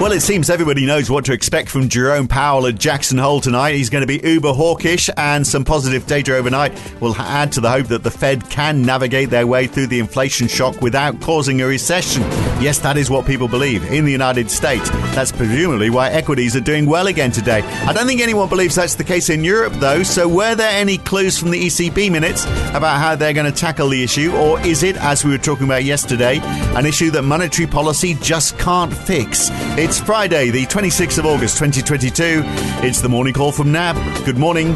Well, it seems everybody knows what to expect from Jerome Powell at Jackson Hole tonight. He's going to be uber hawkish, and some positive data overnight will add to the hope that the Fed can navigate their way through the inflation shock without causing a recession. Yes, that is what people believe in the United States. That's presumably why equities are doing well again today. I don't think anyone believes that's the case in Europe, though. So, were there any clues from the ECB minutes about how they're going to tackle the issue, or is it, as we were talking about yesterday, an issue that monetary policy just can't fix? It's Friday, the 26th of August, 2022. It's the morning call from NAB. Good morning.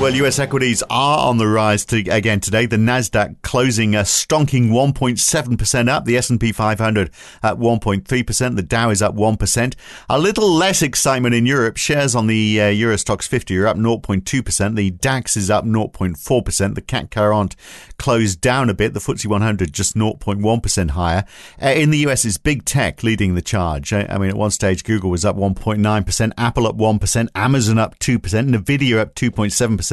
Well, US equities are on the rise to, again today. The Nasdaq closing a stonking 1.7% up. The S&P 500 at 1.3%. The Dow is up 1%. A little less excitement in Europe. Shares on the uh, Euro Stoxx 50 are up 0.2%. The DAX is up 0.4%. The CAC 40 closed down a bit. The FTSE 100 just 0.1% higher. Uh, in the US, it's big tech leading the charge. I, I mean, at one stage, Google was up 1.9%, Apple up 1%, Amazon up 2%, Nvidia up 2.7%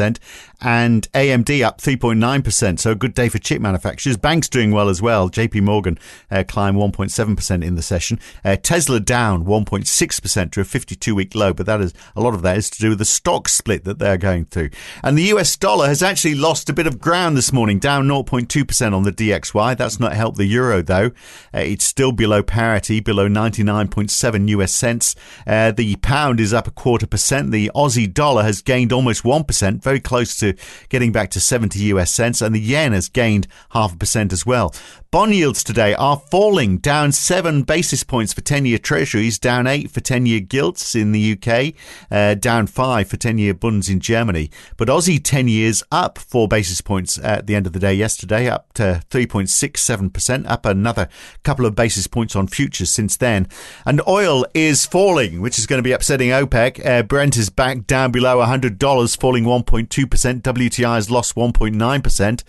and AMD up 3.9%. So a good day for chip manufacturers. Banks doing well as well. JP Morgan uh, climbed 1.7% in the session. Uh, Tesla down 1.6% to a 52 week low, but that is a lot of that is to do with the stock split that they're going through. And the US dollar has actually lost a bit of ground this morning, down 0.2% on the DXY. That's not helped the euro though. Uh, it's still below parity, below 99.7 US cents. Uh, the pound is up a quarter percent. The Aussie dollar has gained almost 1%, very close to getting back to 70 US cents, and the yen has gained half a percent as well. Bond yields today are falling, down seven basis points for 10 year treasuries, down eight for 10 year gilts in the UK, uh, down five for 10 year bunds in Germany. But Aussie 10 years up four basis points at the end of the day yesterday, up to 3.67%, up another couple of basis points on futures since then. And oil is falling, which is going to be upsetting OPEC. Uh, Brent is back down below $100, falling 1.2%. WTI has lost 1.9%.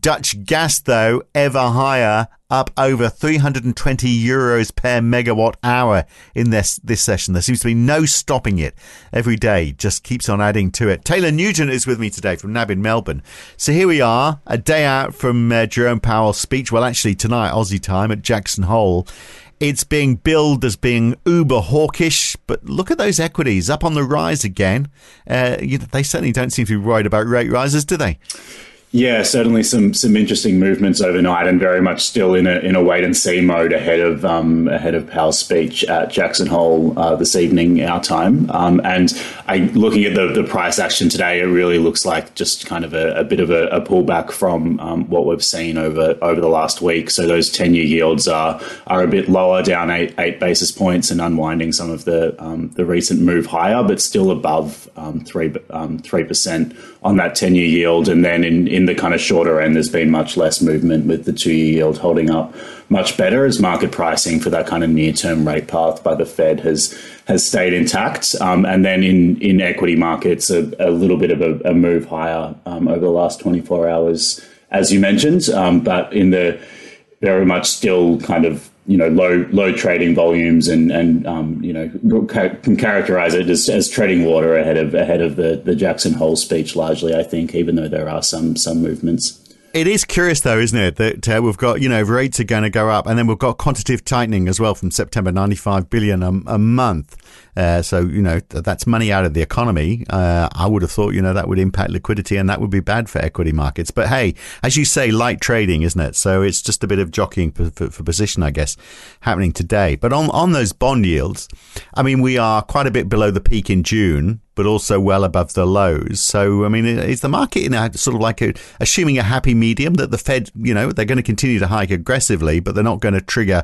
Dutch gas, though, ever higher up over 320 euros per megawatt hour in this this session. There seems to be no stopping it. Every day just keeps on adding to it. Taylor Nugent is with me today from NAB in Melbourne. So here we are, a day out from uh, Jerome Powell's speech. Well, actually tonight, Aussie time at Jackson Hole. It's being billed as being uber hawkish, but look at those equities up on the rise again. Uh, you, they certainly don't seem to be worried about rate rises, do they? Yeah, certainly some some interesting movements overnight, and very much still in a in a wait and see mode ahead of um, ahead of Powell's speech at Jackson Hole uh, this evening, our time. Um, and I, looking at the, the price action today, it really looks like just kind of a, a bit of a, a pullback from um, what we've seen over over the last week. So those ten year yields are are a bit lower, down eight eight basis points, and unwinding some of the um, the recent move higher, but still above um, three um, three percent on that 10 year yield. And then in, in the kind of shorter end, there's been much less movement with the two year yield holding up much better as market pricing for that kind of near term rate path by the Fed has has stayed intact. Um, and then in, in equity markets, a, a little bit of a, a move higher um, over the last 24 hours, as you mentioned. Um, but in the very much still kind of you know low low trading volumes and and um, you know can characterize it as, as treading water ahead of ahead of the the Jackson Hole speech largely I think even though there are some some movements. It is curious, though, isn't it, that uh, we've got, you know, rates are going to go up, and then we've got quantitative tightening as well from September, 95 billion a, a month. Uh, so, you know, that's money out of the economy. Uh, I would have thought, you know, that would impact liquidity and that would be bad for equity markets. But hey, as you say, light trading, isn't it? So it's just a bit of jockeying for, for, for position, I guess, happening today. But on, on those bond yields, I mean, we are quite a bit below the peak in June but also well above the lows. So, I mean, is the market in a sort of like a, assuming a happy medium that the Fed, you know, they're going to continue to hike aggressively, but they're not going to trigger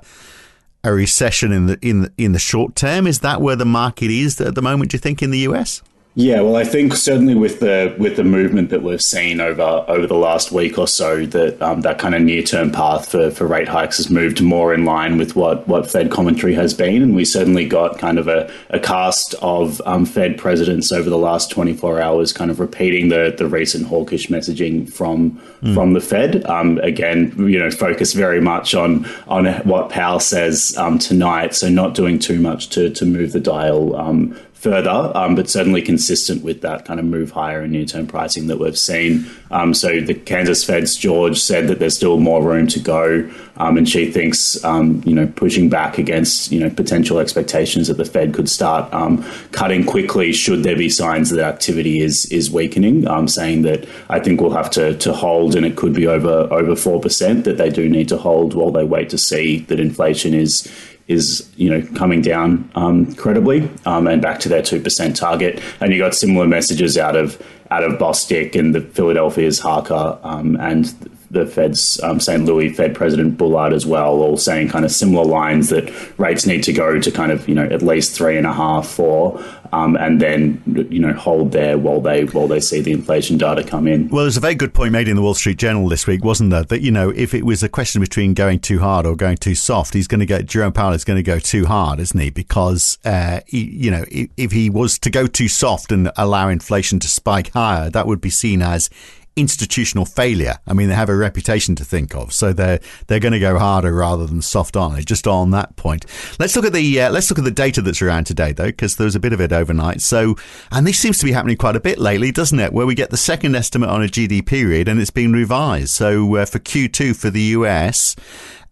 a recession in the in the, in the short term? Is that where the market is at the moment? Do you think in the US? Yeah, well, I think certainly with the with the movement that we've seen over over the last week or so, that um, that kind of near term path for, for rate hikes has moved more in line with what, what Fed commentary has been, and we certainly got kind of a, a cast of um, Fed presidents over the last twenty four hours, kind of repeating the the recent hawkish messaging from mm. from the Fed. Um, again, you know, focus very much on on what Powell says um, tonight, so not doing too much to to move the dial um, further, um, but certainly consistent with that kind of move higher in near term pricing that we've seen. Um, so the Kansas Fed's George said that there's still more room to go, um, and she thinks um, you know pushing back against you know potential expectations that the Fed could start um, cutting quickly should there be signs that activity is is weakening. Um, saying that I think we'll have to to hold, and it could be over over four percent that they do need to hold while they wait to see that inflation is is you know coming down um, credibly um, and back to their two percent target. And you got similar messages out of out of Bostic and the Philadelphia's Harker um, and the Fed's um, St. Louis Fed President Bullard as well, all saying kind of similar lines that rates need to go to kind of you know at least three and a half, four, um, and then you know hold there while they while they see the inflation data come in. Well, there's a very good point made in the Wall Street Journal this week, wasn't there? That you know if it was a question between going too hard or going too soft, he's going to get Jerome Powell is going to go too hard, isn't he? Because uh, he, you know if he was to go too soft and allow inflation to spike higher, that would be seen as institutional failure. I mean, they have a reputation to think of, so they're they're going to go harder rather than soft on it. Just on that point, let's look at the uh, let's look at the data that's around today, though, because there was a bit of it overnight. So, and this seems to be happening quite a bit lately, doesn't it? Where we get the second estimate on a GDP read and it's been revised. So uh, for Q2 for the US.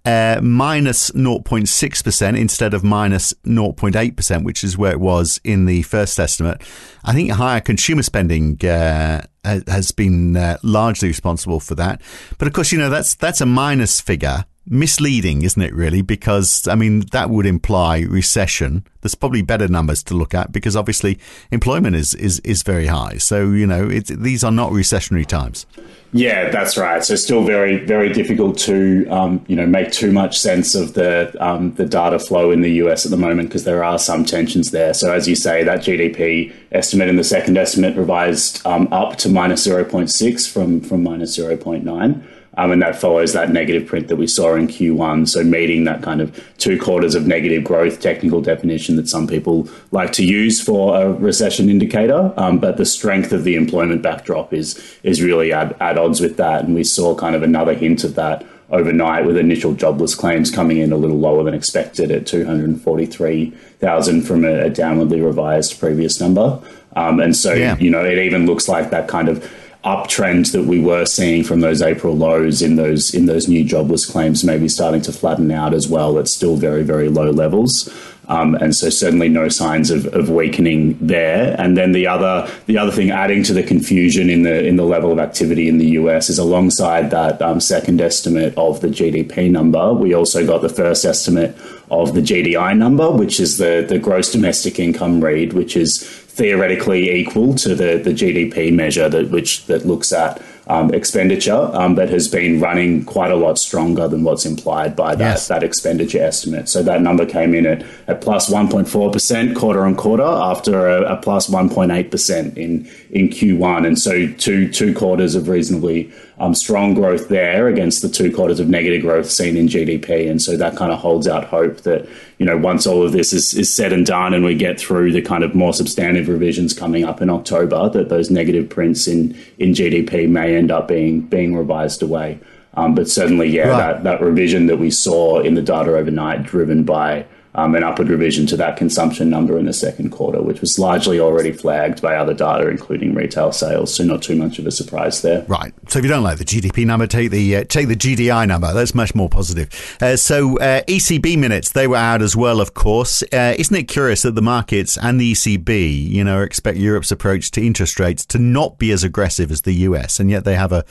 Uh, minus 0.6% instead of minus 0.8%, which is where it was in the first estimate. I think higher consumer spending uh, has been uh, largely responsible for that. But of course, you know that's that's a minus figure, misleading, isn't it? Really, because I mean that would imply recession. There's probably better numbers to look at because obviously employment is is is very high. So you know these are not recessionary times. Yeah, that's right. So still very, very difficult to um, you know make too much sense of the um, the data flow in the US at the moment because there are some tensions there. So as you say, that GDP estimate in the second estimate revised um, up to minus zero point six from from minus zero point nine. Um, and that follows that negative print that we saw in Q1. So meeting that kind of two quarters of negative growth technical definition that some people like to use for a recession indicator. Um, but the strength of the employment backdrop is is really at, at odds with that, and we saw kind of another hint of that overnight with initial jobless claims coming in a little lower than expected at 243,000 from a, downwardly revised previous number. Um, and so, yeah. you know, it even looks like that kind of uptrend that we were seeing from those April lows in those in those new jobless claims maybe starting to flatten out as well. It's still very very low levels. Um, and so certainly no signs of, of weakening there. And then the other the other thing adding to the confusion in the in the level of activity in the US is alongside that um, second estimate of the GDP number, we also got the first estimate of the GDI number, which is the the gross domestic income read, which is theoretically equal to the, the GDP measure that which that looks at um, expenditure, um, but has been running quite a lot stronger than what's implied by that, yes. that expenditure estimate. So that number came in at, at plus 1.4% quarter on quarter after a, a plus 1.8% in, in Q1. And so two, two quarters of reasonably um, strong growth there against the two quarters of negative growth seen in GDP. And so that kind of holds out hope that, you know, once all of this is, is said and done and we get through the kind of more substantive revisions coming up in October, that those negative prints in, in GDP may end up being being revised away. Um, but certainly, yeah, right. that, that revision that we saw in the data overnight, driven by um, an upward revision to that consumption number in the second quarter, which was largely already flagged by other data, including retail sales. So not too much of a surprise there. Right. So if you don't like the GDP number, take the uh, take the GDI number. That's much more positive. Uh, so uh, ECB minutes they were out as well, of course. Uh, isn't it curious that the markets and the ECB, you know, expect Europe's approach to interest rates to not be as aggressive as the US, and yet they have a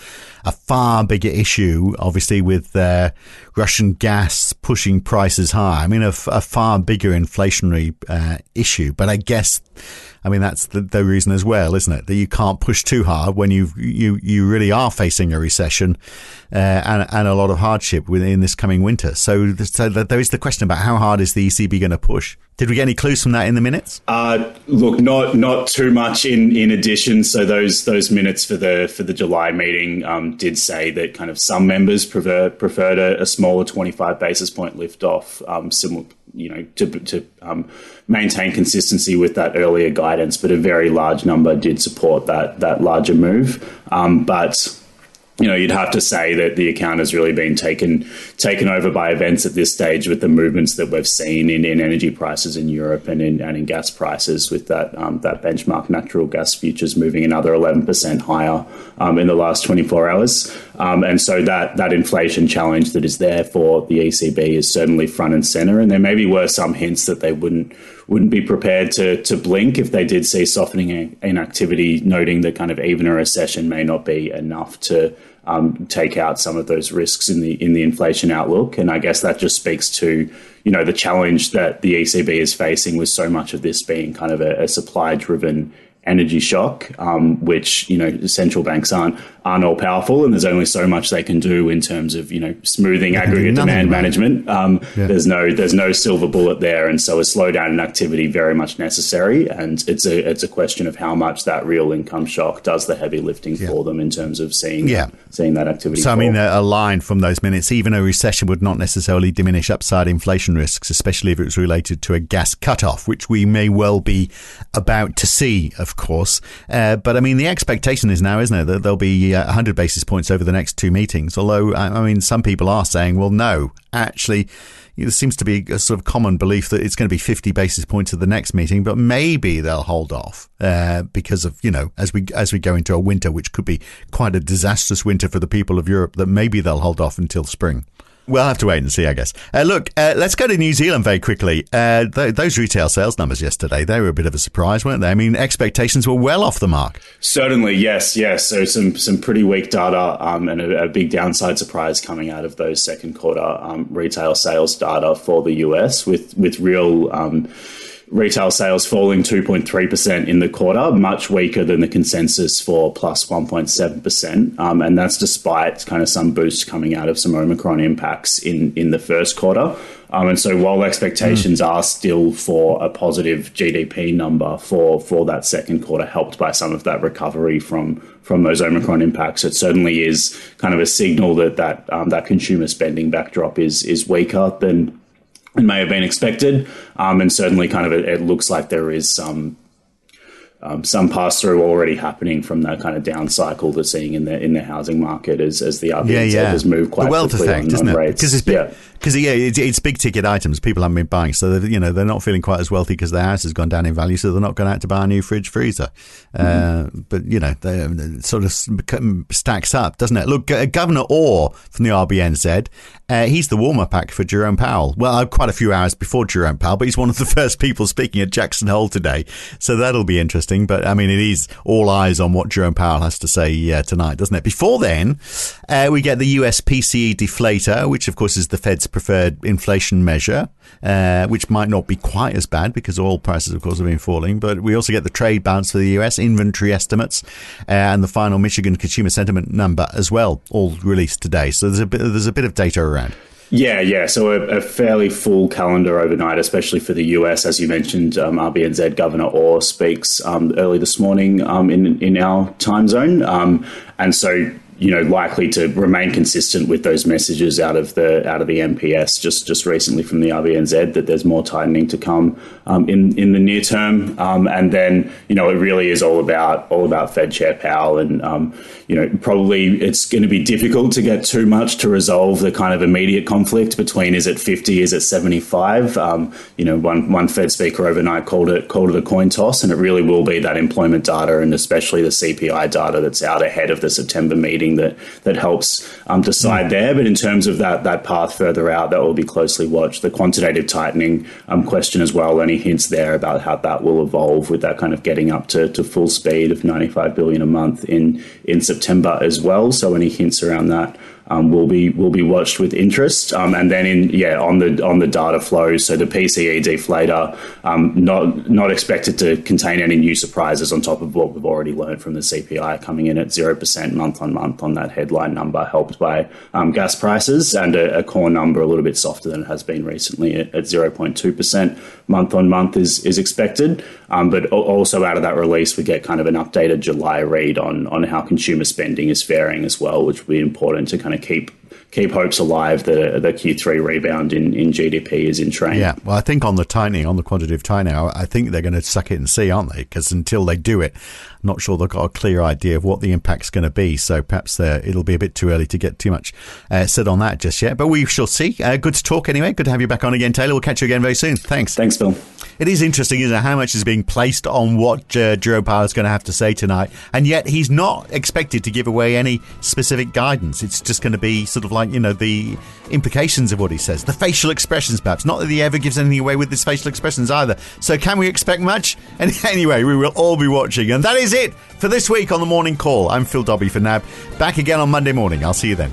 a far bigger issue, obviously, with uh, Russian gas pushing prices high. I mean, a, a far bigger inflationary uh, issue. But I guess, I mean, that's the, the, reason as well, isn't it? That you can't push too hard when you you you really are facing a recession uh, and and a lot of hardship within this coming winter. So, so there is the question about how hard is the ECB going to push? Did we get any clues from that in the minutes? Uh, look, not not too much in, in addition. So those those minutes for the for the July meeting um, did say that kind of some members prefer preferred a, a smaller twenty five basis point lift off, um, similar you know to to um, maintain consistency with that earlier guidance. But a very large number did support that that larger move. Um, but you know, you'd have to say that the account has really been taken taken over by events at this stage with the movements that we've seen in, in energy prices in Europe and in, and in gas prices, with that um, that benchmark natural gas futures moving another 11% higher um, in the last 24 hours. Um, and so that that inflation challenge that is there for the ECB is certainly front and center. And there maybe were some hints that they wouldn't wouldn't be prepared to to blink if they did see softening in activity, noting that kind of even a recession may not be enough to um, take out some of those risks in the in the inflation outlook. And I guess that just speaks to you know the challenge that the ECB is facing with so much of this being kind of a, a supply driven energy shock, um, which you know central banks aren't aren't all powerful, and there's only so much they can do in terms of you know smoothing aggregate demand management. Um, yeah. There's no there's no silver bullet there, and so a slowdown in activity very much necessary. And it's a it's a question of how much that real income shock does the heavy lifting yeah. for them in terms of seeing yeah. seeing that activity. So fall. I mean, a line from those minutes, even a recession would not necessarily diminish upside inflation risks, especially if it was related to a gas cutoff, which we may well be about to see, of course. Uh, but I mean, the expectation is now, isn't it, that there'll be 100 basis points over the next two meetings. Although, I mean, some people are saying, well, no, actually, there seems to be a sort of common belief that it's going to be 50 basis points at the next meeting, but maybe they'll hold off uh, because of, you know, as we as we go into a winter, which could be quite a disastrous winter for the people of Europe, that maybe they'll hold off until spring. We'll have to wait and see, I guess. Uh, look, uh, let's go to New Zealand very quickly. Uh, th- those retail sales numbers yesterday, they were a bit of a surprise, weren't they? I mean, expectations were well off the mark. Certainly, yes, yes. So some some pretty weak data um, and a, a, big downside surprise coming out of those second quarter um, retail sales data for the US with with real. Um, retail sales falling 2.3% in the quarter, much weaker than the consensus for plus 1.7%. Um, and that's despite kind of some boost coming out of some Omicron impacts in, in the first quarter. Um, and so while expectations mm. are still for a positive GDP number for, for that second quarter, helped by some of that recovery from from those Omicron impacts, it certainly is kind of a signal that that um, that consumer spending backdrop is is weaker than it may have been expected. Um, and certainly, kind of, it, it, looks like there is some um, some pass through already happening from that kind of down cycle they're seeing in the in the housing market as, as the RBNZ yeah, yeah. has moved quite the wealth quickly effect, on, isn't on it? Because it's big, yeah. Cause, yeah, it's, it's, big ticket items. People haven't been buying, so you know they're not feeling quite as wealthy because their house has gone down in value, so they're not going out to buy a new fridge freezer. Uh, mm-hmm. Uh, but you know, they, it sort of stacks up, doesn't it? Look, uh, Governor Orr from the RBNZ, uh, he's the warm up act for Jerome Powell. Well, uh, quite a few hours before Jerome Powell, but he's one of the first people speaking at Jackson Hole today, so that'll be interesting. But I mean, it is all eyes on what Jerome Powell has to say uh, tonight, doesn't it? Before then, we get the US PCE deflator, which of course is the Fed's preferred inflation measure, uh, which might not be quite as bad because oil prices, of course, have been falling. But we also get the trade balance for the US, inventory estimates, uh, and the final Michigan consumer sentiment number as well, all released today. So there's a bit, there's a bit of data around. Yeah, yeah. So a, a, fairly full calendar overnight, especially for the US. As you mentioned, um, RBNZ Governor Orr speaks um, early this morning um, in in our time zone, um, and so you know likely to remain consistent with those messages out of the out of the MPS just just recently from the RBNZ that there's more tightening to come um, in in the near term. Um, and then you know it really is all about all about Fed Chair Powell and um, you know probably it's going to be difficult to get too much to resolve the kind of immediate conflict between is it 50 is it 75 um, you know one one Fed speaker overnight called it called it a coin toss and it really will be that employment data and especially the CPI data that's out ahead of the September meeting that that helps um, decide mm. there. But in terms of that that path further out, that will be closely watched. The quantitative tightening um, question as well. Any hints there about how that will evolve with that kind of getting up to, to full speed of 95 billion a month in in September as well. So any hints around that um, will be will be watched with interest. Um, and then in yeah on the on the data flow, so the PCE deflator um, not not expected to contain any new surprises on top of what we've already learned from the CPI coming in at zero percent month on month on that headline number, helped by um, gas prices and a, a, core number a little bit softer than it has been recently at zero point two percent month on month is is expected. Um, but also out of that release, we get kind of an updated July read on on how consumer spending is faring as well, which will be important to kind of keep keep hopes alive that the Q3 rebound in, in GDP is in train. Yeah, well, I think on the tightening, on the quantitative tightening, I think they're going to suck it and see, aren't they? Because until they do it, not sure they've got a clear idea of what the impact's going to be. So perhaps it'll be a bit too early to get too much uh, said on that just yet. But we shall see. Uh, good to talk anyway. Good to have you back on again, Taylor. We'll catch you again very soon. Thanks. Thanks, Phil. It is interesting, isn't it, how much is being placed on what uh, Joe Powell is going to have to say tonight, and yet he's not expected to give away any specific guidance. It's just going to be sort of like you know the implications of what he says, the facial expressions, perhaps. Not that he ever gives anything away with his facial expressions either. So can we expect much? And anyway, we will all be watching, and that is it for this week on the Morning Call. I'm Phil Dobby for NAB. Back again on Monday morning. I'll see you then.